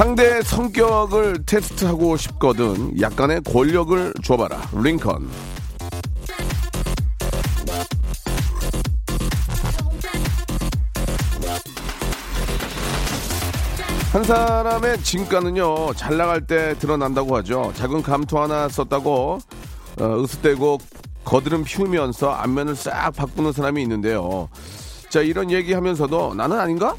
상대의 성격을 테스트하고 싶거든 약간의 권력을 줘봐라 링컨. 한 사람의 진가는요 잘 나갈 때 드러난다고 하죠. 작은 감투 하나 썼다고 어, 으스대고 거드름 피우면서 안면을 싹 바꾸는 사람이 있는데요. 자 이런 얘기하면서도 나는 아닌가?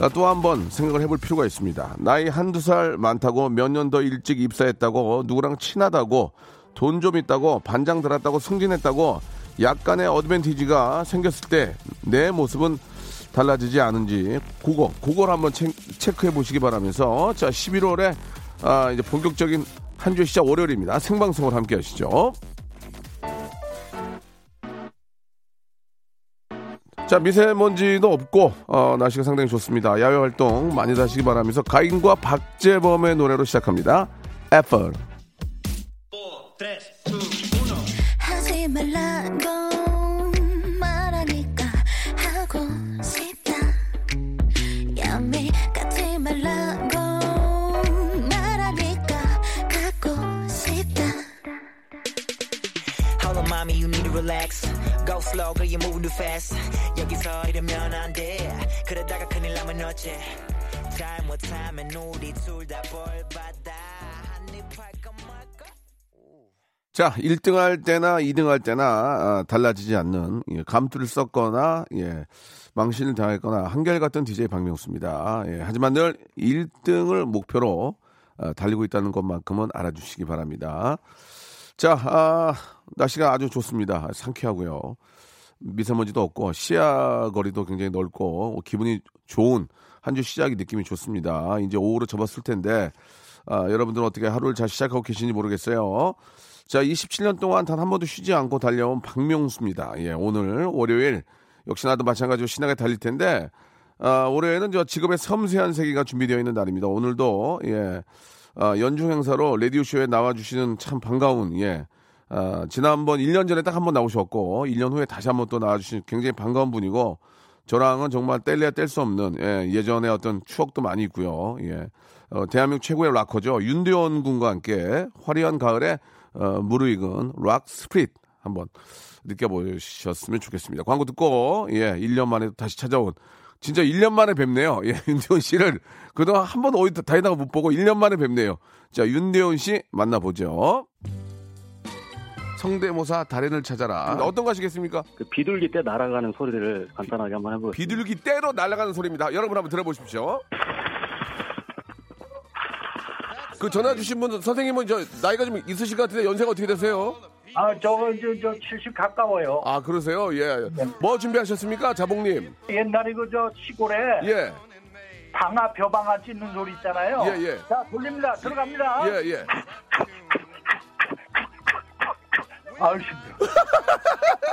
아, 또한 번 생각을 해볼 필요가 있습니다 나이 한두 살 많다고 몇 년 더 일찍 입사했다고 누구랑 친하다고 돈 좀 있다고 반장 들었다고 승진했다고 약간의 어드밴티지가 생겼을 때 내 모습은 달라지지 않은지 그거 그걸 한번 체, 체크해 보시기 바라면서 자 11월에 아, 이제 본격적인 한주 시작 월요일입니다. 생방송을 함께 하시죠. 자 미세먼지도 없고 어, 날씨가 상당히 좋습니다. 야외 활동 많이 하시기 바라면서 가인과 박재범의 노래로 시작합니다. 애플 하지 말라고 말하니까 하고 싶다 야미 같지 말라고 말하니까 갖고 싶다 Hold on, mommy, you need to relax. Slow, girl, you're moving too fast. 여기서 이러면 안 돼. 그러다가 큰일 나면 어째? Time what time and 우리 둘 다 벌받아. 한입 할까 말까? 자, 1등 할 때나 2등 할 때나 아, 달라지지 않는 예, 감투를 썼거나 예, 망신을 당했거나 한결같은 DJ 박명수입니다. 예, 하지만 늘 1등을 목표로 아, 달리고 있다는 것만큼은 알아주시기 바랍니다. 자, 아, 날씨가 아주 좋습니다. 상쾌하고요. 미세먼지도 없고 시야 거리도 굉장히 넓고 기분이 좋은 한 주 시작이 느낌이 좋습니다. 이제 오후로 접었을 텐데 아, 여러분들은 어떻게 하루를 잘 시작하고 계신지 모르겠어요. 자, 27년 동안 단 한 번도 쉬지 않고 달려온 박명수입니다. 예, 오늘 월요일 역시나 도 마찬가지로 신나게 달릴 텐데 아, 오늘은 저 직업의 섬세한 세계가 준비되어 있는 날입니다. 오늘도 예, 아, 연중 행사로 라디오 쇼에 나와 주시는 참 반가운 예. 아, 지난번 1년 전에 딱 한 번 나오셨고 1년 후에 다시 한 번 또 나와 주신 굉장히 반가운 분이고 저랑은 정말 뗄래야 뗄 수 없는 예, 예전의 어떤 추억도 많이 있고요. 예. 어, 대한민국 최고의 락커죠. 윤도현 군과 함께 화려한 가을에 어, 무르익은 rock spirit 한번 느껴보셨으면 좋겠습니다. 광고 듣고 예, 1년 만에 다시 찾아온 진짜 1년 만에 뵙네요. 예, 윤대원 씨를 그동안 한 번도 어디 다니다가 못 보고 1년 만에 뵙네요. 자, 윤대원 씨 만나보죠. 성대모사 달인을 찾아라. 어떤 거 하시겠습니까? 그 비둘기 때 날아가는 소리를 간단하게 한번 해보겠습니다. 비둘기 떼로 날아가는 소리입니다. 여러분 한번 들어보십시오. 그 전화 주신 분 선생님은 저 나이가 좀 있으실 것 같은데 연세가 어떻게 되세요? 아, 저거 저, 저70 가까워요. 아 그러세요? 예. 뭐 준비하셨습니까, 자봉님? 옛날에 그 저 시골에 예, 방아 벼방아 찢는 소리 있잖아요. 예, 예. 자, 돌립니다. 들어갑니다. 예, 예. 아우 힘들어.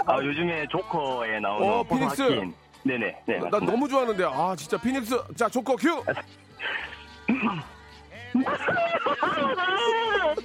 아, 요즘에 조커에 나오는 어, 피닉스. 호소하킨. 네네. 네. 나 너무 좋아하는데 아 진짜 피닉스 자 조커 큐.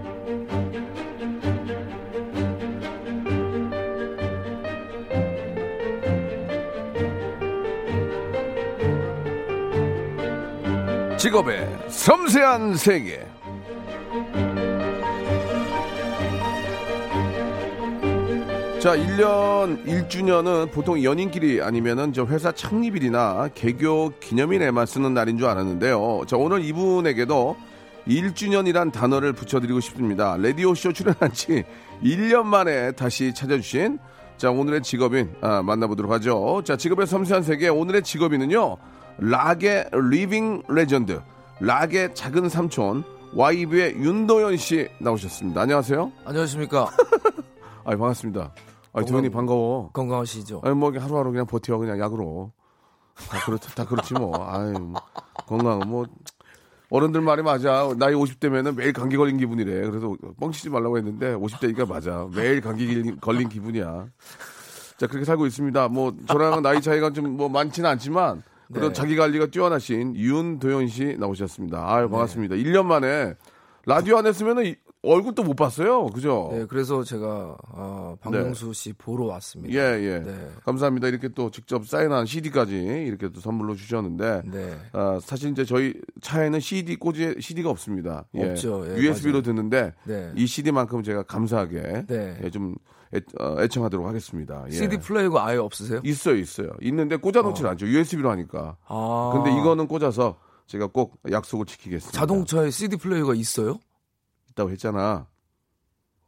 직업의 섬세한 세계. 자, 1년 1주년은 보통 연인끼리 아니면은 저 회사 창립일이나 개교 기념일에만 쓰는 날인 줄 알았는데요. 자, 오늘 이분에게도 1주년이란 단어를 붙여드리고 싶습니다. 레디오쇼 출연한 지 1년 만에 다시 찾아주신 자, 오늘의 직업인 아, 만나보도록 하죠. 자, 직업의 섬세한 세계 오늘의 직업인은요. 락의 living legend, 락의 작은 삼촌, YB의 윤도현 씨 나오셨습니다. 안녕하세요. 안녕하십니까. 아, 반갑습니다. 아, 도현이 반가워. 건강하시죠? 아니 뭐 하루하루 그냥 버텨 그냥 약으로 다 그렇 다 그렇지 뭐. 아유 뭐, 건강 뭐 어른들 말이 맞아. 나이 50대면은 매일 감기 걸린 기분이래. 그래서 뻥치지 말라고 했는데 50대니까 맞아. 매일 감기 걸린- 걸린 기분이야. 자 그렇게 살고 있습니다. 뭐 저랑 나이 차이가 좀 뭐 많지는 않지만 그래도 네. 자기 관리가 뛰어나신 윤도현 씨 나오셨습니다. 아유 반갑습니다. 1년 만에 라디오 안 했으면은 이- 얼굴도 못 봤어요. 그죠? 네, 그래서 제가 어, 박명수 씨 보러 왔습니다. 예, 예. 네. 감사합니다. 이렇게 또 직접 사인한 CD까지 이렇게 또 선물로 주셨는데. 네. 아, 사실 이제 저희 차에는 CD 꽂이 CD가 없습니다. 예. 없죠. 예, USB로 맞아요. 듣는데 네. 이 CD만큼 제가 감사하게 네. 예, 좀 애, 어, 애청하도록 하겠습니다. 예. CD 플레이어가 아예 없으세요? 있어요, 있어요. 있는데 꽂아놓질 않죠. USB로 하니까. 아. 근데 이거는 꽂아서 제가 꼭 약속을 지키겠습니다. 자동차에 CD 플레이어가 있어요? 있다고 했잖아.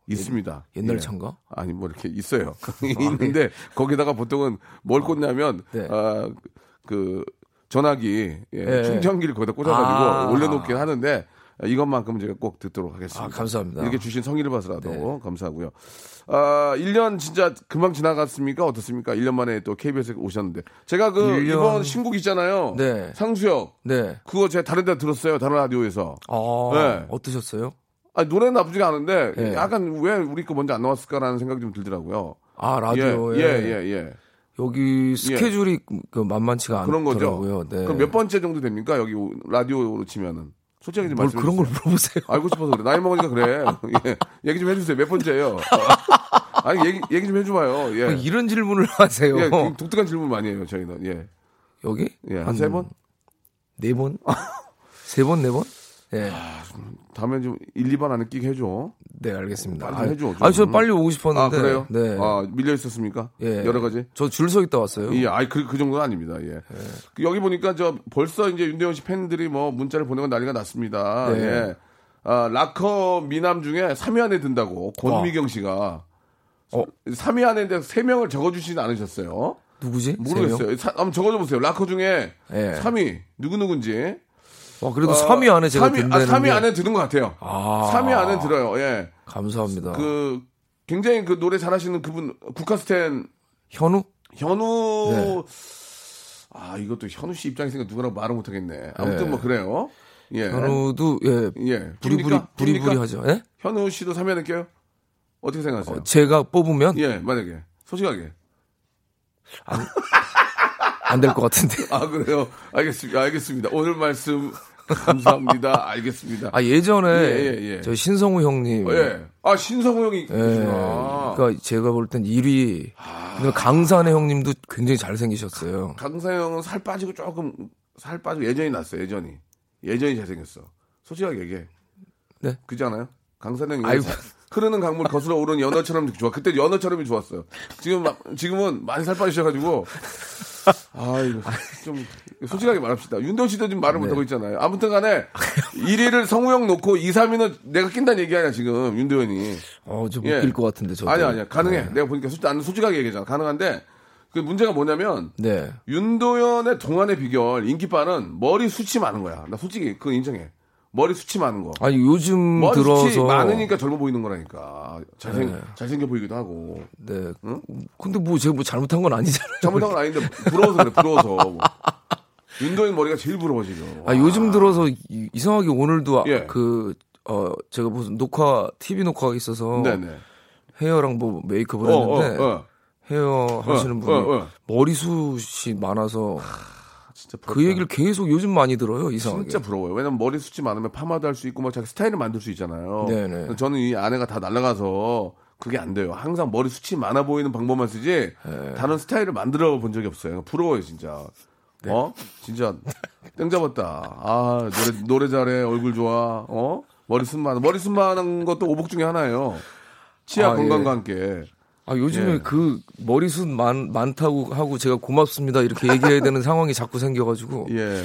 있습니다. 옛날 예. 차인가? 아니 뭐 이렇게 있어요. 있는데 거기다가 보통은 뭘 꽂냐면 네. 아, 그 전화기 예, 예. 충전기를 거기다 꽂아가지고 아. 올려놓긴 하는데 이것만큼 제가 꼭 듣도록 하겠습니다. 아, 감사합니다. 이렇게 주신 성의를 봐서라도 네. 감사하고요. 아, 1년 진짜 금방 지나갔습니까? 어떻습니까? 1년 만에 또 KBS에 오셨는데 제가 그 1년. 이번 신곡 있잖아요. 네. 상수역 네. 그거 제가 다른 데 들었어요. 다른 라디오에서. 아, 네. 어떠셨어요? 아, 노래는 나쁘지가 않은데 예. 약간 왜 우리 거 먼저 안 나왔을까라는 생각이 좀 들더라고요. 아, 라디오에. 예, 예, 예. 여기 스케줄이 그 만만치가 그런 거죠. 않더라고요. 네. 그럼 몇 번째 정도 됩니까? 여기 라디오로 치면은. 솔직하게 좀뭘 말씀해 그런 걸. 물어보세요. 알고 싶어서 그래. 나이 먹으니까 그래. 예. 얘기 좀 해주세요. 몇 번째예요? 아니 얘기 얘기 좀 해줘봐요. 예. 이런 질문을 하세요. 예, 그 독특한 질문 많이 해요. 저희는. 예. 여기? 예. 한 세 번? 네 번? 세 번, 네 번? 예. 다음에 좀 1, 2번 안에 끼게 해줘. 네, 알겠습니다. 빨리 좀 해줘, 좀. 아, 저 빨리 오고 싶었는데. 아 그래요? 네. 아 밀려 있었습니까? 예. 여러 가지. 저 줄 서 있다 왔어요. 예, 아이 그, 그 정도는 아닙니다. 예. 그 여기 보니까 저 벌써 이제 윤대원 씨 팬들이 뭐 문자를 보내고 난리가 났습니다. 네. 예. 아, 락커 미남 중에 3위 안에 든다고 권미경 씨가 어. 3위 안에 3명을 적어주시진 않으셨어요. 누구지? 모르겠어요. 사- 한번 적어줘 보세요. 락커 중에 예. 3위 누구 누군지. 와, 그래도 3위 안에 제가 3위, 든다는 아, 3위 게- 안에 드는 것 같아요. 아. 3위 안에 들어요. 예. 감사합니다. 그 굉장히 그 노래 잘하시는 그분 국카스텐 현우? 현우 네. 아 이것도 현우 씨 입장에서 누구라고 말을 못하겠네. 아무튼 네. 뭐 그래요. 예. 현우도 예. 예. 부리부리? 부리부리? 하죠. 예? 현우 씨도 3위 안에 껴요? 어떻게 생각하세요? 어, 제가 뽑으면 예, 만약에 솔직하게. 안될 것 같은데. 아 그래요. 알겠습니다. 알겠습니다. 오늘 말씀 감사합니다. 알겠습니다. 아 예전에 예, 예, 예. 저 신성우 형님 예. 아 신성우 형이 예. 계시구나. 그러니까 제가 볼 땐 1위. 근데 강산의 형님도 굉장히 잘생기셨어요. 강사 형은 살 빠지고 조금 살 빠지고 예전이 났어요. 예전이. 예전이 잘생겼어. 솔직하게 얘기해. 네. 그지 않아요? 강사는 아이고. 흐르는 강물 거슬러 오르는 연어처럼 좋아. 그때 연어처럼이 좋았어요. 지금 막- 지금은 많이 살 빠지셔가지고 아이고 좀 솔직하게 말합시다. 윤도 씨도 지금 말을 못하고 있잖아요. 아무튼 간에 1위를 성우형 놓고 2, 3위는 내가 낀다는 얘기 아니야 지금 윤도현이. 어, 좀 예. 웃길 것 같은데 저도. 아니야 아니야 가능해. 네. 내가 보니까 솔직히 솔직하게 얘기하잖아. 가능한데 그 문제가 뭐냐면 네. 윤도현의 동안의 비결 인기빠는 머리 숱이 많은 거야. 나 솔직히 그거 인정해. 머리 숱이 많은 거. 아니 요즘 머리 숱이 들어서 많으니까 젊어 보이는 거라니까. 잘생 네. 잘생겨 보이기도 하고. 네. 근데 뭐 제가 뭐 잘못한 건 아니잖아요. 잘못한 건 아닌데 부러워서 그래. 부러워서. 윤도현 머리가 제일 부러워 지금. 아 요즘 들어서 이- 이상하게 오늘도 아- 예. 그 어, 제가 무슨 녹화 TV 녹화가 있어서 네네. 헤어랑 뭐 메이크업을 어, 어, 했는데 어. 헤어 하시는 어, 분이 어, 어. 머리숱이 많아서 그. 얘기를 계속 요즘 많이 들어요 이상하게. 진짜 부러워요. 왜냐면 머리 숱이 많으면 파마도 할 수 있고 뭐 자기 스타일을 만들 수 있잖아요. 네네. 저는 이 아내가 다 날라가서 그게 안 돼요. 항상 머리 숱이 많아 보이는 방법만 쓰지 네. 다른 스타일을 만들어 본 적이 없어요. 부러워요, 진짜. 네. 어? 진짜 땡 잡았다. 아, 노래 노래 잘해. 얼굴 좋아. 어? 머리 숱 많아. 머리 숱 많은 것도 오복 중에 하나예요. 치아 아, 건강과 예. 함께. 아, 요즘에 예. 그 머리숱 많, 많다고 하고 제가 고맙습니다 이렇게 얘기해야 되는 상황이 자꾸 생겨가지고 예.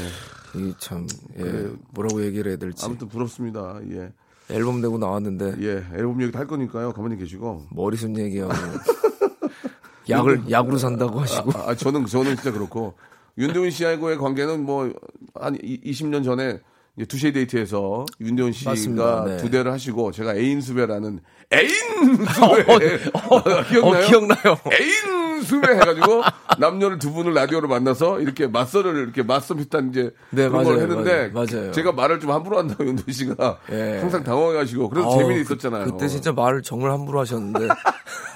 이참 예, 뭐라고 얘기를 해야 될지 아무튼 부럽습니다. 예. 앨범 내고 나왔는데 예. 앨범 얘기도 할 거니까요. 가만히 계시고. 머리숱 얘기하고 약을 약으로 산다고 하시고 아, 아, 저는 저는 진짜 그렇고 윤도현 씨하고의 관계는 뭐 한 20년 전에 두시에 데이트에서 윤도현 씨가 맞습니다. 네. 두 대를 하시고 제가 애인 수배라는 애인 수배 기억나요? 어, 기억나요. 애인 수배 해가지고 남녀를 두 분을 라디오로 만나서 이렇게 맞서를 이렇게 맞서 비슷한 이제 네, 그런 걸 맞아요, 했는데 맞아요, 맞아요. 제가 말을 좀 함부로 한다고 윤도현 씨가 예. 항상 당황해가지고 그래서 재미는 그- 있었잖아요. 그때 진짜 말을 정말 함부로 하셨는데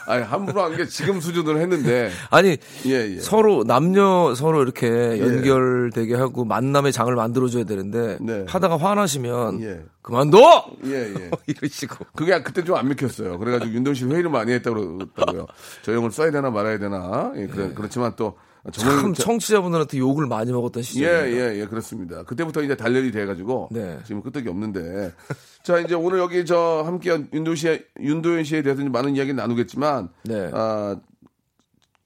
아니 함부로 한 게 지금 수준으로 했는데 아니 예, 예. 서로 남녀 서로 이렇게 연결되게 하고 만남의 장을 만들어줘야 되는데 네. 하다가 화나시면 예. 그만둬 예, 예. 이러시고 그게 그때 좀 안 믿겼어요. 그래가지고 윤동 씨 회의를 많이 했다고 그러더라고요. 저 형을 써야 되나 말아야 되나. 예, 그래, 그렇지만 또 참 저- 청취자분들한테 욕을 많이 먹었던 예, 시절입니다. 예, 예, 그렇습니다. 그때부터 이제 단련이 돼가지고 네. 지금 끄떡이 없는데 자 이제 오늘 여기 저 함께한 윤도 씨, 윤도현 씨에 대해서 많은 이야기 나누겠지만 네. 아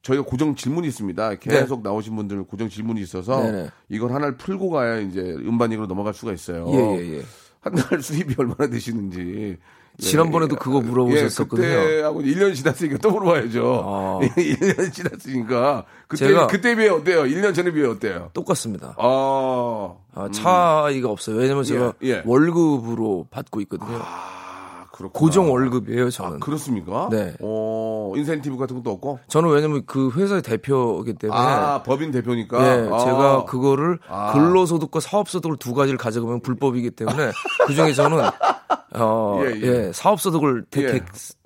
저희가 고정 질문이 있습니다. 계속 나오신 분들 고정 질문이 있어서 네네. 이걸 하나를 풀고 가야 이제 음반으로 넘어갈 수가 있어요. 예, 예, 예. 한 달 수입이 얼마나 되시는지. 지난번에도 그거 물어보셨었거든요. 예, 그때하고 1년 지났으니까 또 물어봐야죠. 아. 1년 지났으니까. 그때, 제가- 그때 비해 어때요? 1년 전에 비해 어때요? 똑같습니다. 아. 아, 차이가 없어요. 왜냐면 제가 예, 예. 월급으로 받고 있거든요. 아, 그렇구나. 고정 월급이에요, 저는. 그렇습니까? 네. 어, 인센티브 같은 것도 없고? 저는 왜냐면 그 회사의 대표이기 때문에 아, 법인 대표니까? 예, 아. 제가 그거를 아. 근로소득과 사업소득을 두 가지를 가져가면 불법이기 때문에 그 중에 저는 어, 예, 예, 예. 사업소득을 택해, 예.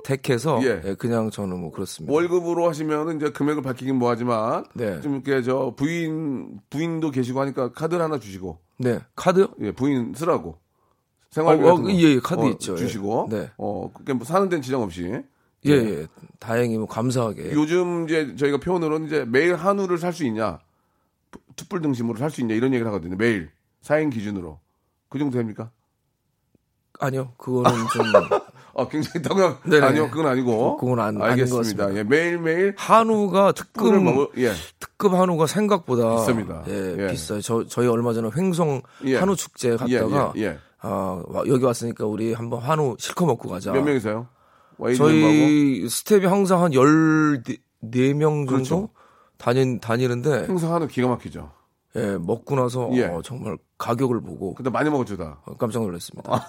택해서 예. 예, 그냥 저는 뭐 그렇습니다. 월급으로 하시면 이제 금액을 밝히긴 뭐하지만 네. 좀 이렇게 저 부인 부인도 계시고 하니까 카드를 하나 주시고 네, 카드요? 예 부인 쓰라고 생활비 어, 어, 예, 예, 카드 어, 있죠. 예. 주시고 네. 어 그게 뭐 사는 데는 지장 없이 예, 예. 다행히 뭐 감사하게. 요즘 이제 저희가 표현으로는 이제 매일 한우를 살 수 있냐 툭불 등심으로 살 수 있냐 이런 얘기를 하거든요 매일 사인 기준으로 그 정도 됩니까? 아니요, 그거는 좀어 굉장히 당연 네네. 아니요 그건 아니고 그건 안- 알겠습니다. 예, 매일 매일 한우가 특급 먹을 예 특급 한우가 생각보다 비쌉니다. 예, 예. 비싸요. 저 저희 얼마 전에 횡성 예. 한우 축제 갔다가 예, 예, 예. 아, 와, 여기 왔으니까 우리 한번 한우 실컷 먹고 가자. 몇? 와이드님하고 저희 스텝이 항상 한 14명 정도 그렇죠. 다니, 다니는데 행사 한우 기가 막히죠. 예, 먹고 나서 예. 어, 정말 가격을 보고 근데 많이 먹었죠 다. 어, 깜짝 놀랐습니다.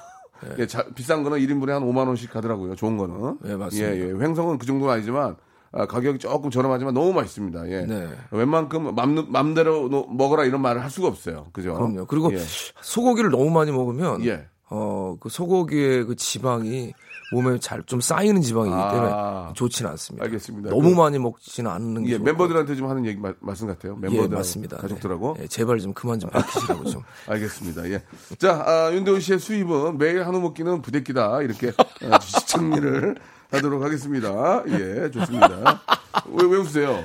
예, 자- 비싼 거는 1인분에 한 5만 원씩 가더라고요. 좋은 거는. 예, 맞습니다. 예, 예. 횡성은 그 정도는 아니지만 아, 가격이 조금 저렴하지만 너무 맛있습니다. 예. 네. 웬만큼 맘, 맘대로 노- 먹어라 이런 말을 할 수가 없어요. 그죠? 그럼요. 그리고 예. 소고기를 너무 많이 먹으면 예. 어, 그 소고기의 그 지방이 몸에 잘 좀 쌓이는 지방이기 때문에 아. 좋지는 않습니다. 알겠습니다. 너무 그- 많이 먹지는 않는 게 예, 멤버들한테 좀 하는 얘기 마- 말씀 같아요. 멤버들 예, 맞습니다. 가족들하고. 네. 예, 제발 좀 그만 좀 밝히시라고 좀. 알겠습니다. 예. 자, 아, 윤대훈 씨의 수입은 매일 한우 먹기는 부대끼다. 이렇게 어, 정리를 하도록 하겠습니다. 예, 좋습니다. 왜, 왜 웃으세요?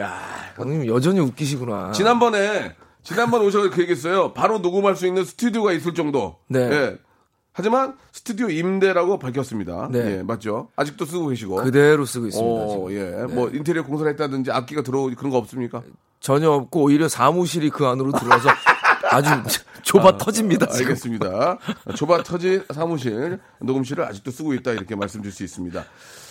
야, 형님 여전히 웃기시구나. 지난번에, 지난번 오셔서 그 얘기했어요. 바로 녹음할 수 있는 스튜디오가 있을 정도. 네. 예. 하지만 스튜디오 임대라고 밝혔습니다. 네. 예, 맞죠? 아직도 쓰고 계시고. 그대로 쓰고 있습니다. 어, 지금. 예. 뭐 인테리어 공사를 했다든지 악기가 들어오고 그런 거 없습니까? 전혀 없고 오히려 사무실이 그 안으로 들어와서 아주 좁아 터집니다. 지금. 알겠습니다. 좁아 터진 사무실, 녹음실을 아직도 쓰고 있다 이렇게 말씀드릴 수 있습니다.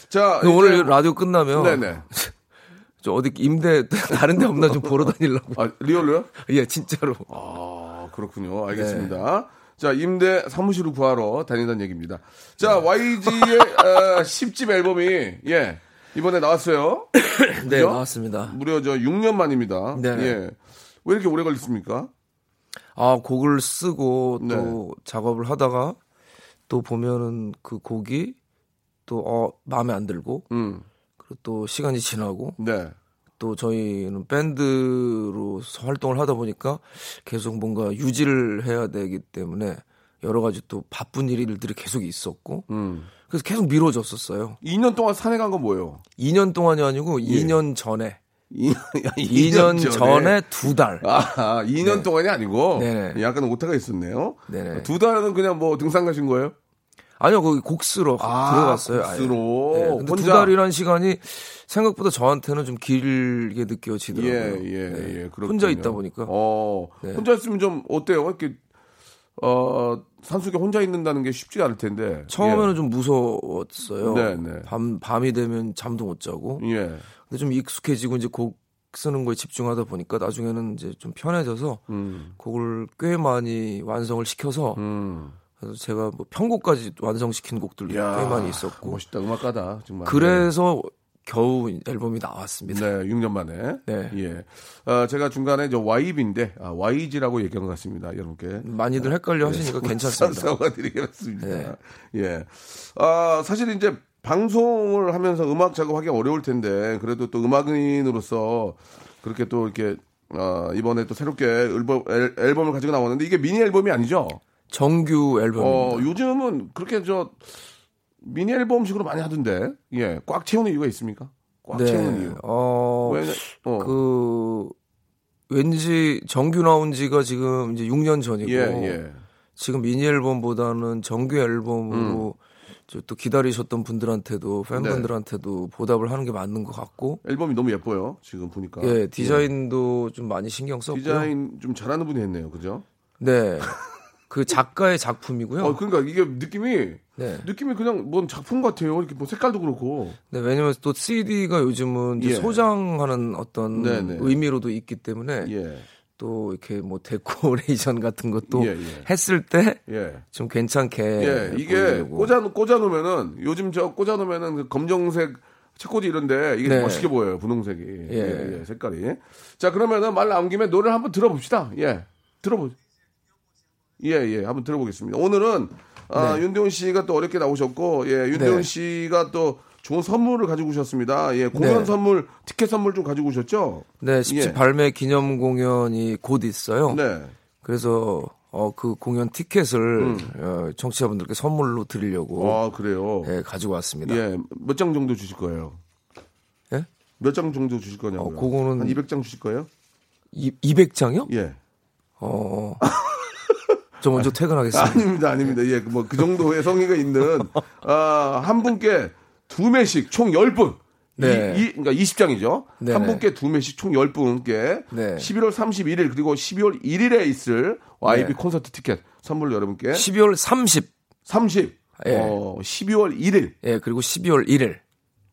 자, 그 오늘 라디오 끝나면 네네. 저 어디 임대 다른 데 없나 좀 보러 다니려고. 아, 리얼로요? 예, 진짜로. 아, 그렇군요. 알겠습니다. 자, 임대 사무실을 구하러 다니다는 얘기입니다. 자, 네. YG의 어, 10집 앨범이, 예, 이번에 나왔어요. 네? 나왔습니다. 무려 저 6년 만입니다. 네네. 예. 왜 이렇게 오래 걸렸습니까? 아, 곡을 쓰고 또 네. 작업을 하다가 또 보면은 그 곡이 또 어, 마음에 안 들고 음, 그리고 또 시간이 지나고 네. 또 저희는 밴드로서 활동을 하다 보니까 계속 뭔가 유지를 해야 되기 때문에 여러 가지 또 바쁜 일들이 계속 있었고 음. 그래서 계속 미뤄졌었어요. 2년 동안 산에 간 건 뭐예요? 2년 동안이 아니고 예. 2년 전에 2, 2년 전에 두 달. 아, 2년 동안이 아니고 네네. 약간 오타가 있었네요. 네네. 두 달은 그냥 뭐 등산 가신 거예요? 아니요, 거기 곡 쓰러 아, 들어갔어요. 곡 아예. 쓰러. 네, 근데 두 혼자? 달이란 시간이 생각보다 저한테는 좀 길게 느껴지더라고요. 예, 예, 네. 예. 그렇군요. 혼자 있다 보니까. 어, 네. 혼자 있으면 좀 어때요? 이렇게 어, 산속에 혼자 있는다는 게 쉽지가 않을 텐데. 처음에는 좀 무서웠어요. 네, 네. 밤 밤이 되면 잠도 못 자고. 예. 예. 근데 좀 익숙해지고 이제 곡 쓰는 거에 집중하다 보니까 나중에는 이제 좀 편해져서 음. 곡을 꽤 많이 완성을 시켜서 음. 그래서 제가 뭐 편곡까지 완성시킨 곡들도 꽤 많이 있었고 멋있다. 음악가다. 정말. 그래서 겨우 앨범이 나왔습니다. 네, 6년 만에. 네. 예. 어, 제가 중간에 저 YB인데 아, YG라고 얘기한 것 같습니다. 여러분께. 많이들 헷갈려 하시니까 괜찮습니다. 사과드리겠습니다. 네. 예. 아, 사실 이제 방송을 하면서 음악 작업하기 어려울 텐데 그래도 또 음악인으로서 그렇게 또 이렇게 어, 이번에 또 새롭게 앨범, 앨- 앨범을 가지고 나왔는데 이게 미니 앨범이 아니죠? 정규 앨범입니다. 어, 요즘은 그렇게 저 미니 앨범식으로 많이 하던데 예, 꽉 채우는 이유가 있습니까? 꽉 채우는 이유. 어, 왜? 어. 그 왠지 정규 나온 지가 지금 이제 6년 전이고 예, 예. 지금 미니 앨범보다는 정규 앨범으로 음. 저또 기다리셨던 분들한테도 팬분들한테도 보답을 하는 게 맞는 것 같고 앨범이 너무 예뻐요. 지금 보니까. 예 디자인도 좀 많이 신경 썼고요. 디자인 좀 잘하는 분이 했네요. 그죠? 네. 그 작가의 작품이고요. 어, 그러니까 이게 느낌이 네. 느낌이 그냥 뭔 작품 같아요. 이렇게 뭐 색깔도 그렇고. 네, 왜냐면 또 CD가 요즘은 예. 소장하는 어떤 네네. 의미로도 있기 때문에 예. 또 이렇게 뭐 데코레이션 같은 것도 예, 예. 했을 때좀 예. 괜찮게 예, 이게. 꽂아 꽂아 놓으면은 요즘 저 꽂아 놓으면은 그 검정색 책꽂이 이런데 이게 네. 멋있게 보여요. 분홍색이. 예. 예. 예, 색깔이. 자, 그러면은 말 나온 김에 노래를 한번 들어봅시다. 예. 들어보. 예, 예. 한번 들어보겠습니다. 오늘은 아, 네. 윤대훈 씨가 또 어렵게 나오셨고 예, 윤대훈 네. 씨가 또 좋은 선물을 가지고 오셨습니다. 예, 공연 네. 선물, 티켓 선물 좀 가지고 오셨죠? 네, 10집 예. 발매 기념 공연이 곧 있어요. 네. 그래서 어, 그 공연 티켓을 어, 청취자분들께 선물로 드리려고 음. 아, 그래요. 예, 가지고 왔습니다. 예, 몇 장 정도 주실 거예요? 예? 몇 장 정도 주실 거냐고요? 어, 그거는- 한 200장 주실 거예요? 이, 200장이요? 예. 어. 저 먼저 퇴근하겠습니다. 아닙니다, 아닙니다. 예, 뭐 그 정도의 성의가 있는 아, 한 분께 두 매씩 총 10분. 네. 이, 이, 그러니까 20장이죠. 네네. 한 분께 두 매씩 총 10분께 네. 11월 31일 그리고 12월 1일에 있을 YB 네. 콘서트 티켓 선물 여러분께 12월 30. 30. 예. 어, 12월 1일. 예, 그리고 12월 1일.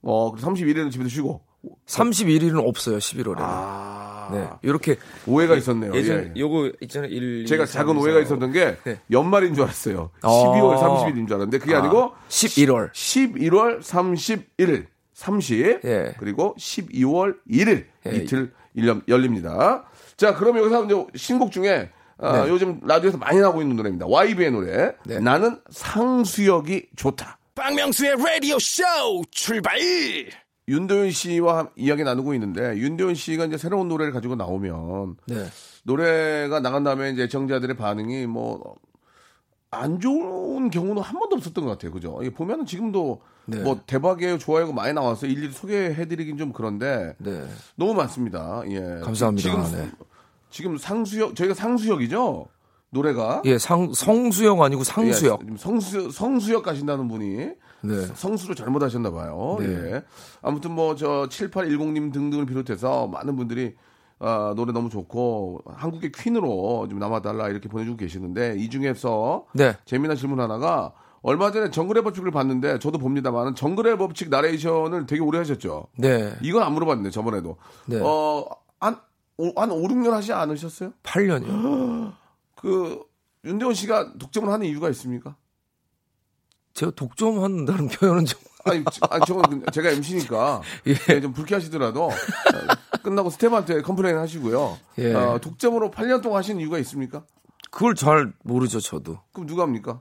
어, 31일은 집에서 쉬고. 31일은 없어요, 11월에. 아. 네. 이렇게 오해가 있었네요. 예전 예. 요거 있잖아요. 1 제가 작은 오해가 있었던 게 네. 연말인 줄 알았어요. 어. 12월 30일인 줄 알았는데 그게 아, 아니고 11월. 11월 31일 30 예. 그리고 12월 1일 예. 이틀 일년 열립니다. 자, 그럼 여기서 이제 신곡 중에 아, 네. 요즘 라디오에서 많이 나오고 있는 노래입니다. YB의 노래. 네. 나는 상수역이 좋다. 박명수의 라디오 쇼 출발 윤도현 씨와 함- 이야기 나누고 있는데 윤도현 씨가 이제 새로운 노래를 가지고 나오면 네. 노래가 나간 다음에 이제 애청자들의 반응이 뭐 안 좋은 경우는 한 번도 없었던 것 같아요. 그죠? 보면은 지금도 네. 뭐 대박이에요, 좋아요가 많이 나와서 일일이 소개해드리긴 좀 그런데 네. 너무 많습니다. 예. 감사합니다. 지금 네. 지금 상수역 저희가 상수역이죠. 노래가 예, 상 성수역 아니고 상수역. 예, 성수 성수역 가신다는 분이 네. 성수를 잘못하셨나 봐요. 네. 예. 아무튼 뭐 저 7810님 등등을 비롯해서 많은 분들이 아, 노래 너무 좋고 한국의 퀸으로 좀 남아달라 이렇게 보내주고 계시는데 이 중에서 네. 재미난 질문 하나가 얼마 전에 정글의 법칙을 봤는데 저도 봅니다만 정글의 법칙 나레이션을 되게 오래 하셨죠. 네. 이건 안 물어봤는데 저번에도 네. 어, 한, 오- 한 5, 6년 하지 않으셨어요? 8년이요. 그 윤도현 씨가 독점을 하는 이유가 있습니까? 제가 독점한다는 표현은 좀 아니, 지- 아니 저는 제가 MC니까 예. 좀 불쾌하시더라도 어, 끝나고 스텝한테 complain 하시고요. 예. 어, 독점으로 8년 동안 하신 이유가 있습니까? 그걸 잘 모르죠, 저도. 그럼 누가 합니까?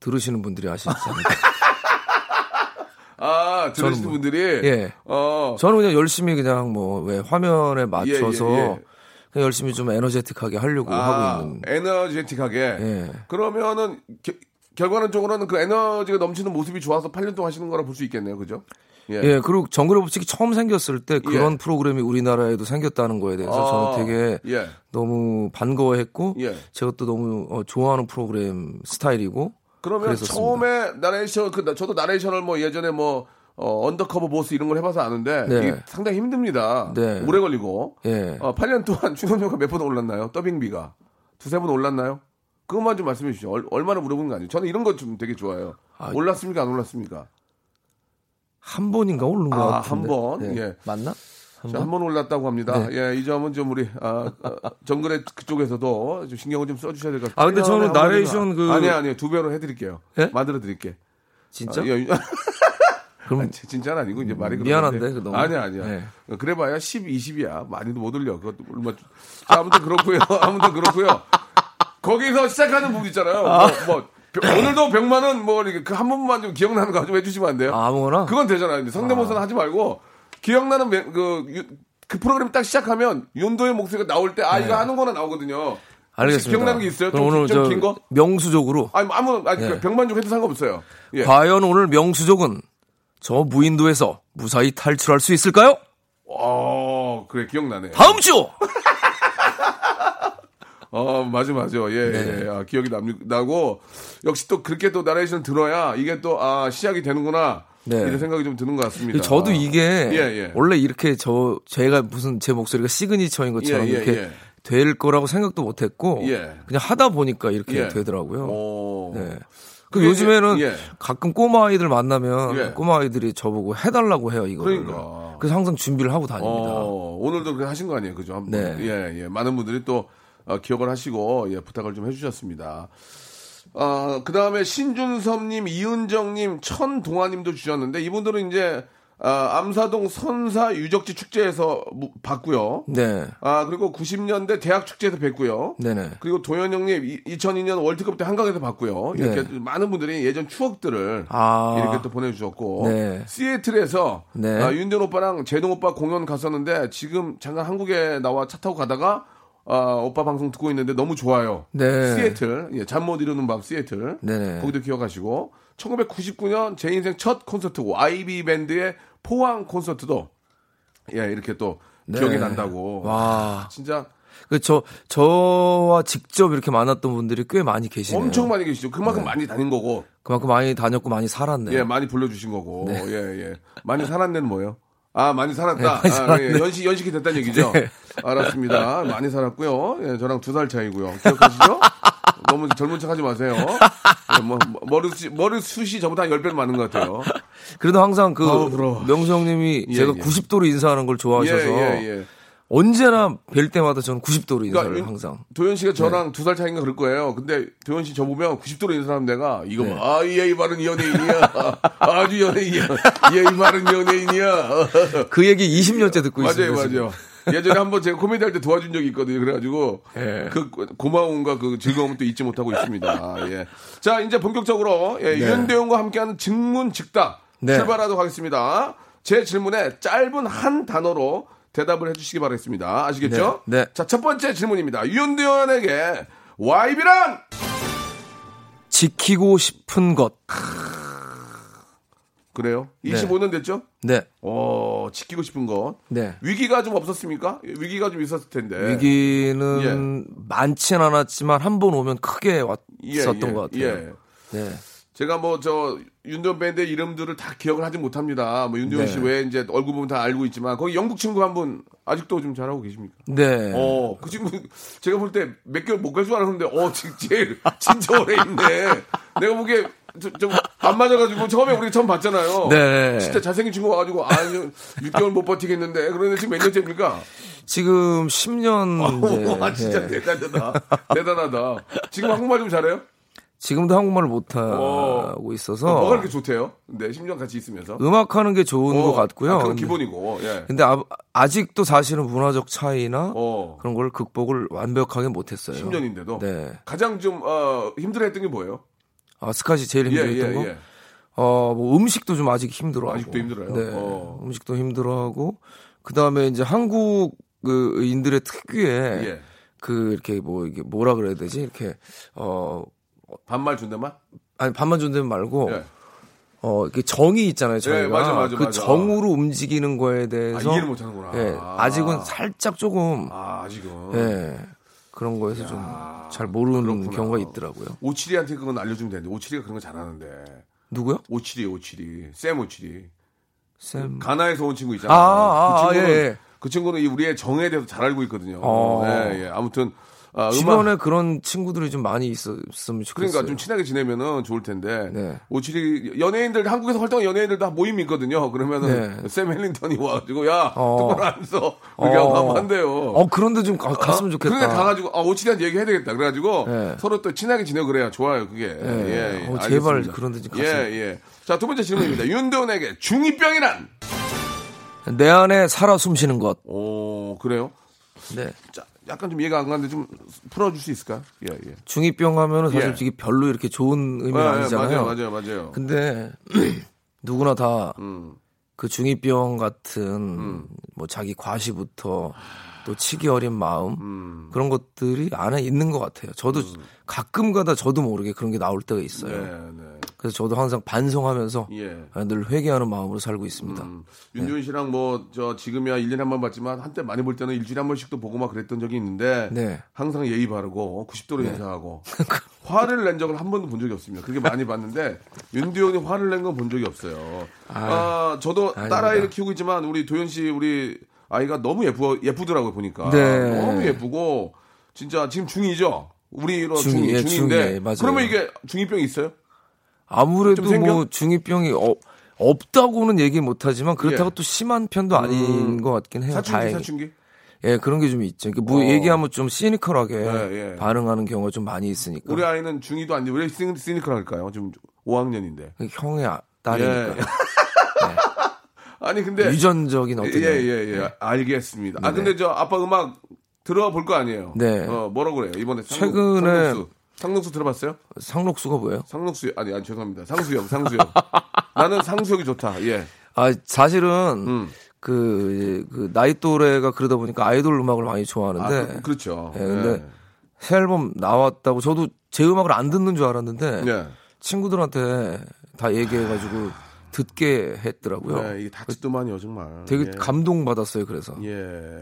들으시는 분들이 아시지 않을까. 아, 들으시는 뭐- 분들이 예. 어, 저는 그냥 열심히 그냥 뭐 왜 화면에 맞춰서 예, 예. 그냥 열심히 좀 에너제틱하게 하려고 아, 하고 있는. 에너제틱하게. 예. 그러면은 게- 결과론적으로는 그 에너지가 넘치는 모습이 좋아서 8년 동안 하시는 거라 볼 수 있겠네요. 그죠? 예, 그리고 정글의 법칙이 처음 생겼을 때 그런 예. 프로그램이 우리나라에도 생겼다는 거에 대해서 아, 저는 되게 예. 너무 반가워했고 예. 제가 또 너무 어, 좋아하는 프로그램 스타일이고 그러면 그랬었습니다. 처음에 나레이션 그 나- 저도 나레이션을 뭐 예전에 뭐 어, Undercover Boss 이런 걸 해봐서 아는데 네. 이게 상당히 힘듭니다. 네. 오래 걸리고. 예. 어, 8년 동안 출연료가 몇 번 올랐나요? 더빙비가 두세 번 올랐나요? 그것만 좀 말씀해 주시죠. 얼, 얼마나 물어보는 거 아니에요? 저는 이런 거 좀 되게 좋아요. 아, 올랐습니까? 안 올랐습니까? 한 번인가 오른 것 아, 같은데. 한 번? 네. 예. 맞나? 한 자, 번? 한 번 올랐다고 합니다. 네. 예, 이 점은 좀 우리 아, 아, 정글의 그쪽에서도 좀 신경을 좀 써주셔야 될 것 같아요. 아, 근데 저는 나레이션 그- 아니 아니요 두 배로 해드릴게요. 예? 만들어 드릴게. 진짜? 아, 예, 그럼 아니, 진짜는 아니고 이제 말이 미안한데, 그런데. 그 너무. 아니야 아니야. 네. 그래봐야 10, 20이야. 많이도 못 올려. 그것도 얼마. 자, 아무튼 그렇고요. 아무튼 그렇고요. 거기서 시작하는 부분 있잖아요. 뭐, 뭐 병- 오늘도 병만은 뭐 이렇게 그 한 번만 좀 기억나는 거 좀 해주시면 안 돼요? 아, 아무거나? 그건 되잖아요. 성대모사는 하지 말고 기억나는 매- 그, 유- 그 프로그램 딱 시작하면 윤도의 목소리가 나올 때 아 이거 하는거나 나오거든요. 알겠습니다. 기억나는 게 있어요? 좀, 오늘 좀저긴 거? 명수적으로 아니 뭐 아무 아니 예. 병만 좀 해도 상관없어요. 예. 과연 오늘 명수족은 저 무인도에서 무사히 탈출할 수 있을까요? 어 그래 기억나네. 다음 주 어 맞아 맞아 예, 네. 예. 아, 기억이 남, 나고 역시 또 그렇게 또 나레이션 들어야 이게 또 아 시작이 되는구나 네. 이런 생각이 좀 드는 것 같습니다. 저도 이게 예, 예. 원래 이렇게 저 제가 무슨 제 목소리가 시그니처인 것처럼 예, 예, 이렇게 예. 될 거라고 생각도 못 했고 예. 그냥 하다 보니까 이렇게 예. 되더라고요. 어. 네. 그 요즘에는 예. 가끔 꼬마 아이들 만나면 예. 꼬마 아이들이 저보고 해달라고 해요 이거를. 그러니까. 그래서 항상 준비를 하고 다닙니다. 어, 오늘도 그렇게 하신 거 아니에요, 그죠? 네. 예, 예. 많은 분들이 또 어, 기억을 하시고 예, 부탁을 좀 해주셨습니다. 어, 그 다음에 신준섭님, 이은정님, 천동아님도 주셨는데 이분들은 이제 아, 암사동 선사 유적지 축제에서 무- 봤고요. 네, 아 그리고 90년대 대학 축제에서 뵀고요. 네네. 그리고 도현영님 2002년 월드컵 때 한강에서 봤고요. 이렇게 네. 많은 분들이 예전 추억들을 아. 이렇게 또 보내주셨고 네. 시애틀에서 네. 아, 윤전 오빠랑 제동 오빠 공연 갔었는데 지금 잠깐 한국에 나와 차 타고 가다가 아, 오빠 방송 듣고 있는데 너무 좋아요. 네. 시애틀 예, 잠못 이루는 밤 시애틀 네네. 거기도 기억하시고 1999년 제 인생 첫 콘서트 YB 밴드의 포항 콘서트도 예 이렇게 또 네. 기억이 난다고 와. 진짜 그 저 저와 직접 이렇게 만났던 분들이 꽤 많이 계시네요. 엄청 많이 계시죠. 그만큼 많이 다닌 거고, 그만큼 많이 다녔고 많이 살았네 요. 예, 많이 불러주신 거고, 네. 예, 예. 많이 살았네는 뭐예요? 아, 많이 살았다. 네, 많이 아. 예, 연식, 연식이 됐다는 얘기죠? 네. 알았습니다. 많이 살았고요. 예, 저랑 두 살 차이고요. 기억하시죠? 너무 젊은 척 하지 마세요. 예, 뭐, 뭐, 머리숱이, 머리숱이 저보다 한 10배는 많은 것 같아요. 그래도 항상 그. 명수 형님이 예, 제가 예. 90도로 인사하는 걸 좋아하셔서 예, 예, 예. 언제나 뵐 때마다 저는 90도로 인사를 그러니까 항상. 도현 씨가 네. 저랑 두살 차이인가 그럴 거예요. 근데 도현 씨 저 보면 90도로 인사하면 내가 이거 네. 봐. 아, 이 바른 연예인이야. 아주 연예인이야. 이 바른 연예인이야. 그 얘기 20년째 듣고 맞아요, 있습니다. 지금. 맞아요. 예전에 한번 제가 코미디 할 때 도와준 적이 있거든요. 그래가지고 예. 그 고마움과 그 즐거움을 또 잊지 못하고 있습니다. 예. 자, 이제 본격적으로 예, 윤대용과 함께하는 증문 즉답 네. 출발하도록 하겠습니다. 제 질문에 짧은 한 단어로 대답을 해주시기 바라겠습니다. 아시겠죠? 네, 네. 자, 첫 번째 질문입니다. 윤대원에게 와이비란 지키고 싶은 것. 그래요? 네. 25년 됐죠? 네. 어, 지키고 싶은 것. 네. 위기가 좀 없었습니까? 위기가 좀 있었을 텐데. 위기는 많진 않았지만 한 번 오면 크게 예, 왔었던 예, 것 같아요. 예. 네. 제가 뭐 저 윤도현 밴드의 이름들을 다 기억을 하지 못합니다. 뭐 윤도현 네. 씨 외에 이제 얼굴 보면 다 알고 있지만 거기 영국 친구 한 분 아직도 좀 잘하고 계십니까? 네. 어, 그 친구 제가 볼 때 몇 개월 못 갈 줄 알았는데 어, 지- 제일 진짜 오래 있네. 내가 보기에 좀안 맞아가지고 처음에 우리 처음 봤잖아요. 네. 진짜 잘생긴 친구 와가지고 아, 6개월 못 버티겠는데 그런데 지금 몇 년째입니까? 지금 10년 와, 진짜 이제 네. 대단하다. 대단하다. 지금 한국말 좀 잘해요? 지금도 한국말을 못 하고 어. 있어서 뭐가 그렇게 좋대요? 네, 10년 같이 있으면서. 음악 하는 게 좋은 어, 것 같고요. 아, 그건 기본이고, 예. 근데 아, 직도 사실은 문화적 차이나 어. 그런 걸 극복을 완벽하게 못했어요. 10년인데도. 네. 가장 좀, 어, 힘들어 했던 게 뭐예요? 아, 스카지 제일 예, 힘들었던 예, 거. 예. 어, 뭐 음식도 좀 아직 힘들어하고. 아직도 힘들어요? 네. 어. 음식도 힘들어하고 그 다음에 이제 한국 그 인들의 특유의 예. 그 이렇게 뭐 이게 뭐라 그래야 되지 이렇게 어 반말 존댓말? 아니 반만 존댓 말고 예. 어 이게 정이 있잖아요 저희가 예, 맞아, 맞아, 그 맞아. 정으로 움직이는 거에 아, 대해서 이해를 못 하는구나. 예, 아. 아직은 살짝 조금 아, 아직은. 예 그런 거에서 좀 잘 모르는 그렇구나. 경우가 있더라고요. 오칠이한테 그건 알려주면 되는데 오칠이가 그런 거 잘하는데 누구요? 오칠이 오칠이 쌤 오칠이 쌤. 가나에서 온 친구 있잖아요. 아, 아, 그 친구는 아, 예, 예. 그 친구는 이 우리의 정에 대해서 잘 알고 있거든요. 어. 예, 예. 아무튼 아, 주변에 그런 친구들이 좀 많이 있었으면 좋겠어요. 그러니까 좀 친하게 지내면은 좋을 텐데 네. 오칠이 연예인들 한국에서 활동한 연예인들 다 모임이 있거든요. 그러면은 네. 샘 헬린턴이 와가지고 야 어. 똑바로 앉아서 그렇게 하고 가면 안 돼요. 어, 그런데 좀 가, 갔으면 좋겠다. 그러니까 가가지고 아 오칠이한테 얘기해야 되겠다. 그래가지고 네. 서로 또 친하게 지내고 그래야 좋아요. 그게. 예, 예. 어, 제발 알겠습니다. 그런 데좀 예, 갔으면. 예. 자, 두 번째 질문입니다. 윤도현에게 중2병이란? 내 안에 살아 숨쉬는 것. 오, 그래요? 네. 자, 약간 좀 이해가 안 가는데 좀 풀어줄 수 있을까요? 예, 예. 중이병 하면은 사실 예. 이게 별로 이렇게 좋은 의미는 예, 아니잖아요. 맞아요, 맞아요, 맞아요. 근데 누구나 다그 음, 중이병 같은 뭐 자기 과시부터 또 치기 어린 마음 음. 그런 것들이 안에 있는 것 같아요. 저도 가끔가다 저도 모르게 그런 게 나올 때가 있어요. 네, 네. 그래서 저도 항상 반성하면서 예. 늘 회개하는 마음으로 살고 있습니다. 음, 윤도현 씨랑 뭐, 저, 지금이야 1년에 한 번 봤지만, 한때 많이 볼 때는 일주일에 한 번씩도 보고 막 그랬던 적이 있는데, 네. 항상 예의 바르고, 90도로 인사하고, 화를 낸 적을 한 번도 본 적이 없습니다. 그렇게 많이 봤는데, 윤도현이 화를 낸 건 본 적이 없어요. 아, 저도 아닙니다. 딸아이를 키우고 있지만, 우리 도현 씨, 우리 아이가 너무 예쁘, 예쁘더라고요, 보니까. 네. 너무 예쁘고, 진짜 지금 중2죠? 우리로 중, 중2, 예, 중2인데, 중2, 맞아요. 그러면 이게 중2병이 있어요? 아무래도? 뭐 중이병이 어, 없다고는 얘기 못하지만 그렇다고 예. 또 심한 편도 아닌 것 같긴 해요. 사춘기, 다행히. 사춘기? 예, 그런 게 좀 있죠. 이렇게 뭐 어. 얘기하면 좀 시니컬하게 예, 예. 반응하는 경우가 좀 많이 있으니까. 우리 아이는 중2도 아닌데, 왜 시니- 시니컬할까요? 지금 5학년인데. 형의 아- 딸이니까. 예. 아니 근데 유전적인 어떤 예예예 예, 알겠습니다. 아 네네. 근데 저 아빠 음악 들어볼 거 아니에요? 네. 어 뭐라고 그래요? 이번에 최근에- 상록수 상록수 들어봤어요? 상록수가 뭐예요? 상록수 아니 아니 죄송합니다. 상수형 상수형. 나는 상수형이 좋다. 예. 아, 사실은 음. 그, 그 나이 또래가 그러다 보니까 아이돌 음악을 많이 아 좋아하는데 그, 렇죠 예, 근데 새 앨범 나왔다고 저도 제 음악을 안 듣는 줄 알았는데 네. 친구들한테 다 얘기해가지고 듣게 했더라고요. 네, 이게 다치더만요 정말. 되게 예. 감동 받았어요. 그래서 예.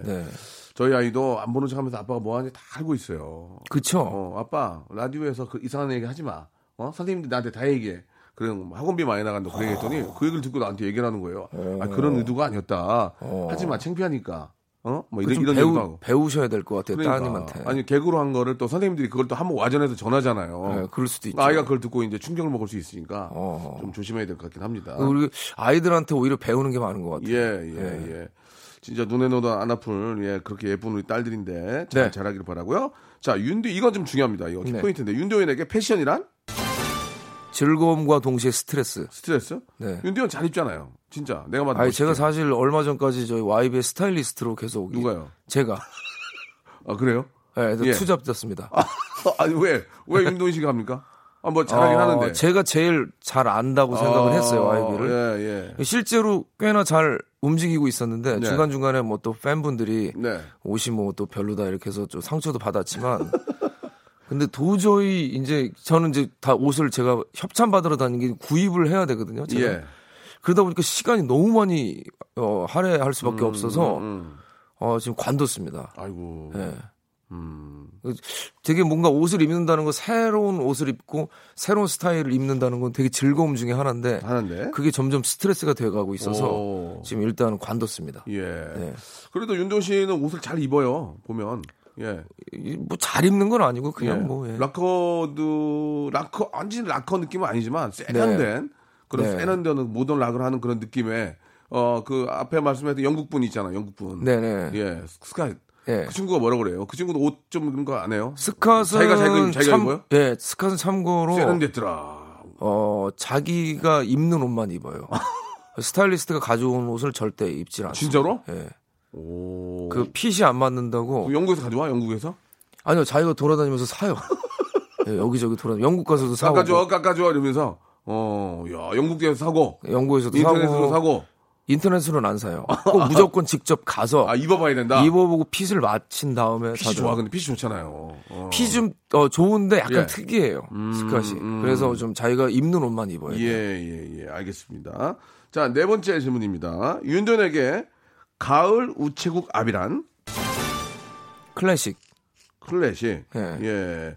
네, 저희 아이도 안 보는 척하면서 아빠가 뭐 하는지 다 알고 있어요. 그쵸. 어, 아빠 라디오에서 그 이상한 얘기 하지 마. 어 선생님들 나한테 다 얘기해. 그런 학원비 많이 나간다 그 얘기했더니 그 얘기를 듣고 나한테 얘기를 하는 거예요. 아, 그런 의도가 아니었다. 하지 마 창피하니까. 어? 뭐 이런 좀 이런 얘기도 배우, 하고. 배우셔야 될 것 같아요. 그러니까. 따님한테. 아니 개그로 한 거를 또 선생님들이 그걸 또 한번 와전해서 전하잖아요. 네, 그럴 수도 있죠. 아이가 그걸 듣고 이제 충격을 먹을 수 있으니까 어. 좀 조심해야 될 것 같긴 합니다. 우리 아이들한테 오히려 배우는 게 많은 것 같아요. 예, 예, 예. 진짜 눈에 넣어도 안 아플 예 그렇게 예쁜 우리 딸들인데 잘 네. 자라기를 바라고요. 자 윤도 이건 좀 중요합니다. 이거 네. 포인트인데 윤도현에게 패션이란 즐거움과 동시에 스트레스. 스트레스? 네. 윤도현 잘 입잖아요. 진짜 내가 아니 멋있게. 제가 사실 얼마 전까지 저희 YB의 스타일리스트로 계속 누가요? 제가 아 그래요? 네, 예. 투잡 됐습니다. 아니 왜왜 윤도현 씨가 합니까? 아 뭐 잘하긴 어, 하는데 제가 제일 잘 안다고 생각을 아, 했어요 YB를. 예, 예. 실제로 꽤나 잘 움직이고 있었는데 네. 중간 중간에 뭐 또 팬분들이 네. 옷이 뭐 또 별로다 이렇게 해서 좀 상처도 받았지만 근데 도저히 이제 저는 이제 다 옷을 제가 협찬 받으러 다니는 게 구입을 해야 되거든요. 제가. 예. 그러다 보니까 시간이 너무 많이 어, 할애할 수밖에 없어서 음. 어, 지금 관뒀습니다. 아이고. 예. 음. 되게 뭔가 옷을 입는다는 거 새로운 옷을 입고 새로운 스타일을 입는다는 건 되게 즐거움 중에 하나인데 하는데. 그게 점점 스트레스가 돼가고 있어서 오. 지금 일단은 관뒀습니다. 예. 네. 그래도 윤도현 씨는 옷을 잘 입어요. 보면. 예. 뭐 잘 입는 건 아니고 그냥 예. 뭐 예. 락커도 락커 완전 락커 느낌은 아니지만 세련된 그런 네. 세련된 모던 락을 하는 그런 느낌의 어 그 앞에 말씀했던 영국 분 있잖아 영국 분. 네네. 예. 스캇 예. 그 친구가 뭐라 그래요? 그 친구도 옷 좀 이런 거 안 해요? 스캇은 자기가 자기가- 자기가 참, 입어요? 예, 스캇은 참고로 세련됐더라. 어 자기가 입는 옷만 입어요. 스타일리스트가 가져온 옷을 절대 입질 않습니다. 진짜로? 예. 오. 그 핏이 안 맞는다고 영국에서 가져와? 영국에서? 아니요 자기가 돌아다니면서 사요. 예, 여기저기 돌아 영국 가서도 사고 깎아줘, 깎아줘 이러면서 어, 야, 영국에서 사고 영국에서도 인터넷으로 사고 사고 인터넷으로는 안 사요. 꼭 무조건 직접 가서 아 입어봐야 된다. 입어보고 핏을 맞힌 다음에 핏이 좋아, 근데 핏이 좋잖아요. 어. 핏좀 어, 좋은데 약간 예. 특이해요. 스캇이. 음. 그래서 좀 자기가 입는 옷만 입어요. 예, 예, 예, 알겠습니다. 자, 네 번째 질문입니다. 윤돈에게 가을 우체국 아비란 클래식. 클래식. 예. 예.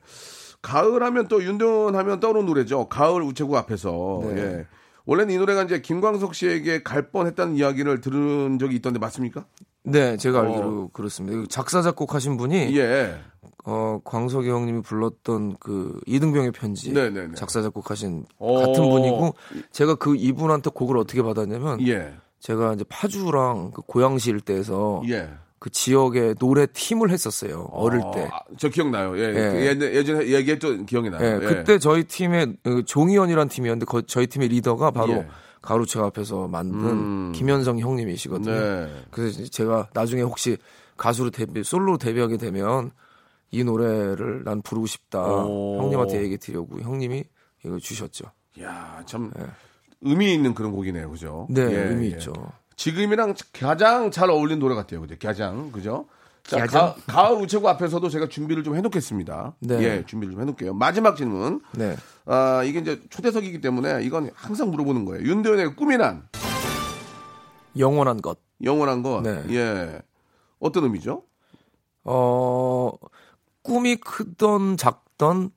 가을 하면 또 윤도현 하면 떠오르는 노래죠. 가을 우체국 앞에서. 네. 예. 원래는 이 노래가 이제 김광석 씨에게 갈 뻔했다는 이야기를 들은 적이 있던데 맞습니까? 네, 제가 알기로 그렇습니다. 작사 작곡하신 분이 예. 어, 광석이 형님이 불렀던 그 이등병의 편지 네네네. 작사 작곡하신 오. 같은 분이고 제가 그 이분한테 곡을 어떻게 받았냐면 예. 제가 이제 파주랑 그 고양시 일대에서 예. 그 지역에 노래 팀을 했었어요 어릴 때. 아, 저 기억나요. 예. 예. 그 예전에, 얘기했던 기억이 나요. 예, 예. 그때 저희 팀의 그 종이현이라는 팀이었는데 거- 저희 팀의 리더가 바로 예. 가루채 앞에서 만든 음. 김현성 형님이시거든요. 네. 그래서 제가 나중에 혹시 가수로 데뷔 솔로로 데뷔하게 되면 이 노래를 난 부르고 싶다 오. 형님한테 얘기 드리려고 형님이 이거 주셨죠. 야, 참 의미 있는 그런 곡이네요. 그죠? 네, 예, 의미 예. 있죠. 지금이랑 가장 잘 어울리는 노래 같아요. 그죠? 가장. 그죠? 자, 가장? 가, 가을 우체국 앞에서도 제가 준비를 좀 해놓겠습니다. 네. 예, 준비를 좀 해놓을게요. 마지막 질문. 네. 아, 이게 이제 초대석이기 때문에 이건 항상 물어보는 거예요. 윤도현의 꿈이란 영원한 것. 영원한 것. 네. 예. 어떤 의미죠? 어, 꿈이 크던 작던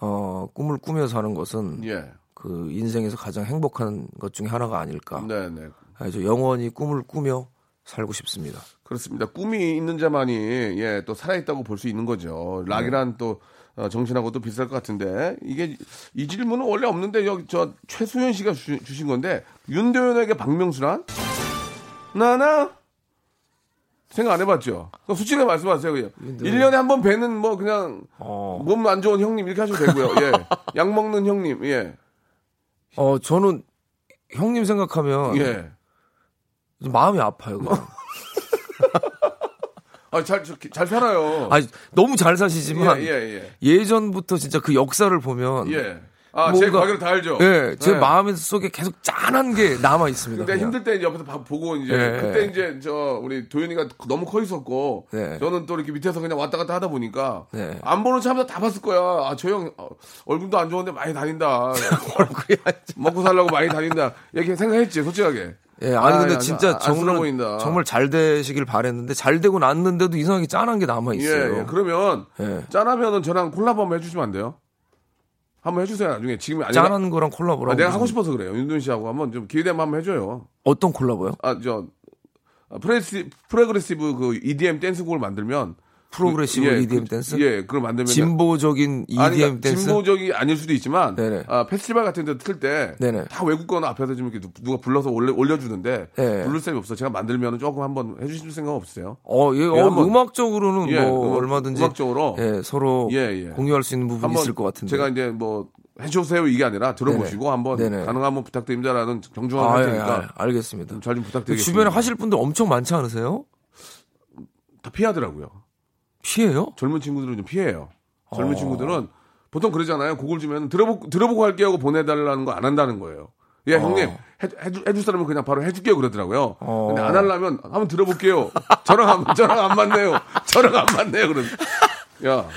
어, 꿈을 꾸며 사는 것은 예. 그 인생에서 가장 행복한 것 중에 하나가 아닐까. 네, 네. 그래서 영원히 꿈을 꾸며 살고 싶습니다. 그렇습니다. 꿈이 있는 자만이 예, 또 살아있다고 볼 수 있는 거죠. 락이란 또 어, 정신하고도 비슷할 것 같은데 이게 이 질문은 원래 없는데 여기 저 최수현 씨가 주, 신 건데 윤도현에게 박명수란 나나 생각 안 해봤죠. 솔직하게 말씀하세요. 그냥. 1년에 한 번 뵈는 뭐 그냥 어, 몸안 좋은 형님 이렇게 하셔도 되고요. 예. 약 먹는 형님. 예. 어 저는 형님 생각하면 예. 마음이 아파요. 그냥. 아, 잘, 잘, 잘 살아요. 아니, 너무 잘 사시지만 예, 예, 예. 예 전부터 진짜 그 역사를 보면 예. 아, 제 가게를 다 알죠? 예, 제 네. 마음 속에 계속 짠한 게 남아 있습니다. 근데 그냥. 힘들 때 이제 옆에서 봐- 보고 이제 예, 그때 예. 이제 저 우리 도현이가 너무 커 있었고 네. 저는 또 이렇게 밑에서 그냥 왔다 갔다 하다 보니까 네. 안 보는 차마다 다 봤을 거야. 아, 저 형 얼굴도 안 좋은데 많이 다닌다. 얼굴이 안 먹고 살려고 많이 다닌다. 이렇게 생각했지, 솔직하게. 예, 아니 근데 아, 진짜 안- 안쓰러워 정말 보인다. 정말 잘 되시길 바랬는데 잘 되고 났는데도 이상하게 짠한 게 남아 예, 있어요. 예. 그러면 예. 짠하면은 저랑 콜라보 한번 해주시면 안 돼요? 한번 해주세요, 나중에. 지금이 아니라. 짠한 거랑 콜라보라고. 아, 내가 하고 싶어서 그래요. 윤도현 씨하고 한번 좀 기회 되면 한번 해줘요. 어떤 콜라보요? 아, 저, 아, 프레시, progressive 그 EDM 댄스곡을 만들면. progressive 그- 예, EDM 그- 댄스? 예, 그걸 만들면. 진보적인 EDM 아니, 그러니까 댄스? 진보적이 아닐 수도 있지만. 네네. 아, 페스티벌 같은 데 틀 때. 다 외국 거나 앞에서 좀 이렇게 누가 불러서 올려, 올려주는데. 네. 부를 사람이 없어. 제가 만들면 조금 한번 해주실 생각 없으세요? 어, 예, 예, 어, 한번- 음악적으로는 예, 뭐 음악- 얼마든지 음악적으로. 예, 서로 예, 예. 공유할 수 있는 부분이 있을 것 같은데. 제가 이제 뭐 해주세요 이게 아니라 들어보시고 네네. 한번 네네. 가능하면 부탁드립니다라는 정중한 아, 할 예, 테니까 아, 알겠습니다. 잘좀그 부탁드리겠습니다. 주변에 하실 분들 엄청 많지 않으세요? 다 피하더라고요. 피해요? 젊은 친구들은 좀 피해요. 젊은 어. 친구들은 보통 그러잖아요. 곡을 주면 들어보, 들어보고 할게요 하고 보내달라는 거 안 한다는 거예요. 예, 형님, 해, 해주, 해줄 사람은 그냥 바로 해줄게요 그러더라고요. 어. 근데 안 하려면 한번 들어볼게요. 저랑 안, 저랑 안 맞네요. 저랑 안 맞네요. 그럼. 야,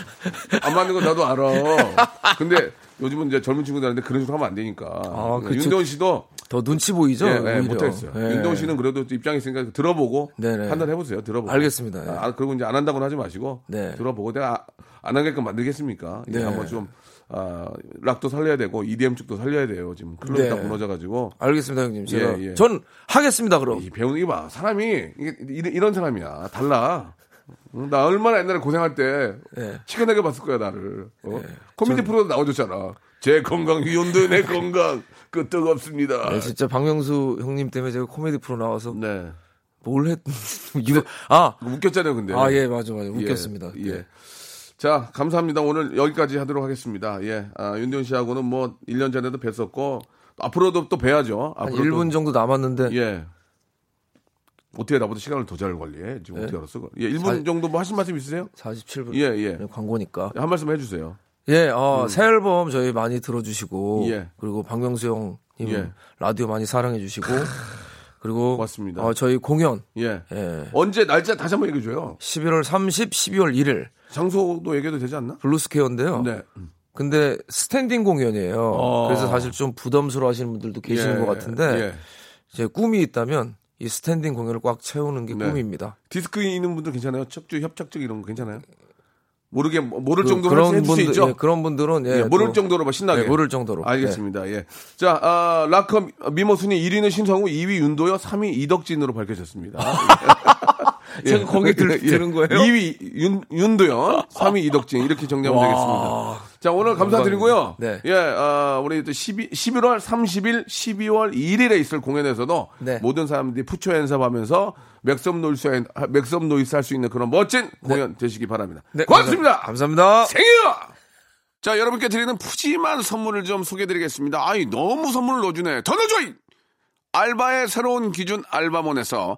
안 맞는 거 나도 알아. 근데 요즘은 이제 젊은 친구들한테 그런 식으로 하면 안 되니까. 아, 그쵸. 윤도현 씨도 더 눈치 보이죠? 예, 예. 못했어요. 예. 윤도현 씨는 그래도 또 입장이 있으니까 들어보고 네네. 판단해보세요. 들어보고. 알겠습니다. 예. 아, 그리고 이제 안 한다고는 하지 마시고 네. 들어보고 내가 아- 안 하게끔 만들겠습니까? 예, 네. 한번 좀 아, 락도 살려야 되고 EDM 쪽도 살려야 돼요. 지금 클럽이 네. 다 무너져가지고 알겠습니다, 형님. 제가 예, 예. 전 하겠습니다, 그럼. 이 배우는 게 봐. 사람이 이게 이런 사람이야. 달라. 응, 나 얼마나 옛날에 고생할 때 예. 치근하게 봤을 거야 나를. 어? 코미디 프로도 나와줬잖아. 제 건강 위온도 내 건강 그 뜨겁습니다. 네, 진짜 박명수 형님 때문에 제가 코미디 프로 나와서 네. 뭘 했, 이거, 아, 웃겼잖아요, 근데. 아, 예, 맞아, 맞아. 예, 웃겼습니다. 예. 네. 자, 감사합니다. 오늘 여기까지 하도록 하겠습니다. 예. 아, 윤대훈 씨하고는 뭐 1년 전에도 뵀었고 앞으로도 또 뵈야죠. 한 앞으로 1분 정도 남았는데. 예. 어떻게 나보다 시간을 더 잘 관리해? 지금 예? 어떻게 알았어? 예, 1분 사- 정도 뭐 하신 말씀 있으세요? 47분. 예, 예. 광고니까. 한 말씀 해주세요. 예, 어, 새 앨범 저희 많이 들어주시고. 예. 그리고 박명수 형님 예. 라디오 많이 사랑해주시고. 그리고. 고맙습니다. 어, 저희 공연. 예. 예. 언제 날짜 다시 한번 얘기해줘요. 11월 30, 12월 1일. 장소도 얘기해도 되지 않나? 블루스퀘어인데요. 네. 근데 스탠딩 공연이에요. 어. 그래서 사실 좀 부담스러워 하시는 분들도 계시는 예, 것 같은데. 예. 제 꿈이 있다면 이 스탠딩 공연을 꽉 채우는 게 네. 꿈입니다. 디스크 있는 분들 괜찮아요? 척추, 협착증 이런 거 괜찮아요? 모르게 모를 그- 정도로 그런 해줄 수 분들, 있죠. 예, 그런 분들은 예, 예, 모를 또- 정도로 막 신나게. 예, 모를 정도로. 알겠습니다. 예. 자, 아, 락커 미모 순위 1위는 신성우, 2위 윤도현, 3위 이덕진으로 밝혀졌습니다. 제가 거기 들- 들은 거예요? 2위 윤, 윤도현, 3위 이덕진 이렇게 정리하면 와. 되겠습니다. 자, 오늘 감사드리고요. 네. 예, 아, 우리 또 12, 11월 30일, 12월 1일에 있을 공연에서도 네. 모든 사람들이 푸처 연습하면서 make some noise, make some noise 할 수 있는 그런 멋진 공연 되시기 바랍니다. 네, 고맙습니다. 감사합니다. 생일! 자, 여러분께 드리는 푸짐한 선물을 좀 소개해드리겠습니다. 아이, 너무 선물을 넣어주네. 더 넣어줘! 이! 알바의 새로운 기준 알바몬에서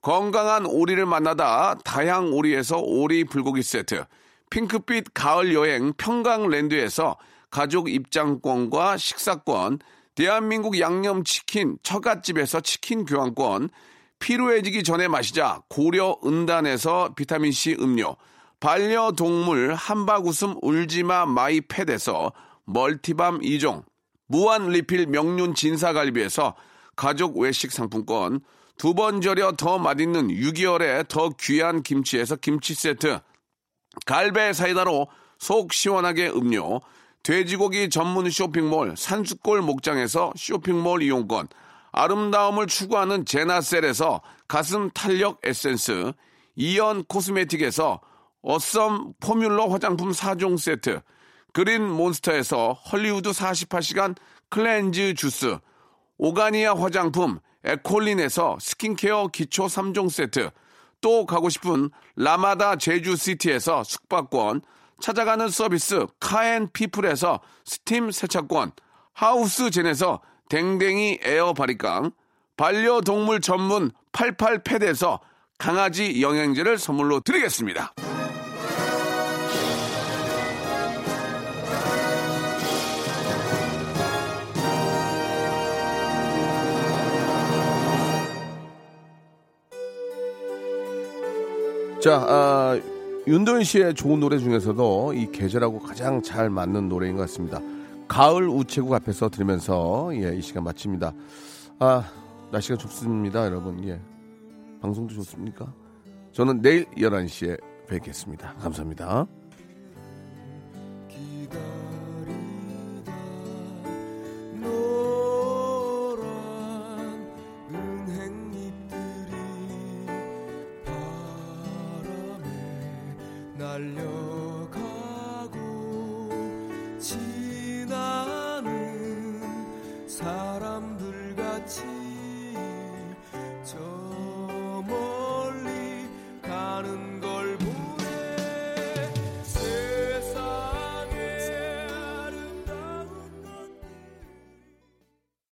건강한 오리를 만나다 다향 오리에서 오리 불고기 세트, 핑크빛 가을 여행 평강랜드에서 가족 입장권과 식사권, 대한민국 양념치킨 처갓집에서 치킨 교환권, 피로해지기 전에 마시자 고려 은단에서 비타민C 음료, 반려동물 한바구음 울지마 마이패드에서 멀티밤 2종, 무한 리필 명륜 진사갈비에서 가족 외식 상품권, 두 번 절여 더 맛있는 6개월에 더 귀한 김치에서 김치 세트, 갈배 사이다로 속 시원하게 음료, 돼지고기 전문 쇼핑몰 산수골 목장에서 쇼핑몰 이용권, 아름다움을 추구하는 제나셀에서 가슴 탄력 에센스, 이연 코스메틱에서 어썸 포뮬러 화장품 4종 세트, 그린 몬스터에서 헐리우드 48시간 cleanse 주스, 오가니아 화장품 에콜린에서 스킨케어 기초 3종 세트, 또 가고 싶은 라마다 제주시티에서 숙박권, 찾아가는 서비스 카앤피플에서 스팀 세차권, 하우스젠에서 댕댕이 에어 바리깡, 반려동물 전문 88패드에서 강아지 영양제를 선물로 드리겠습니다. 자, 아, 윤도현 씨의 좋은 노래 중에서도 이 계절하고 가장 잘 맞는 노래인 것 같습니다. 가을 우체국 앞에서 들으면서 예, 이 시간 마칩니다. 아, 날씨가 좋습니다, 여러분. 예. 방송도 좋습니까? 저는 내일 11시에 뵙겠습니다. 감사합니다.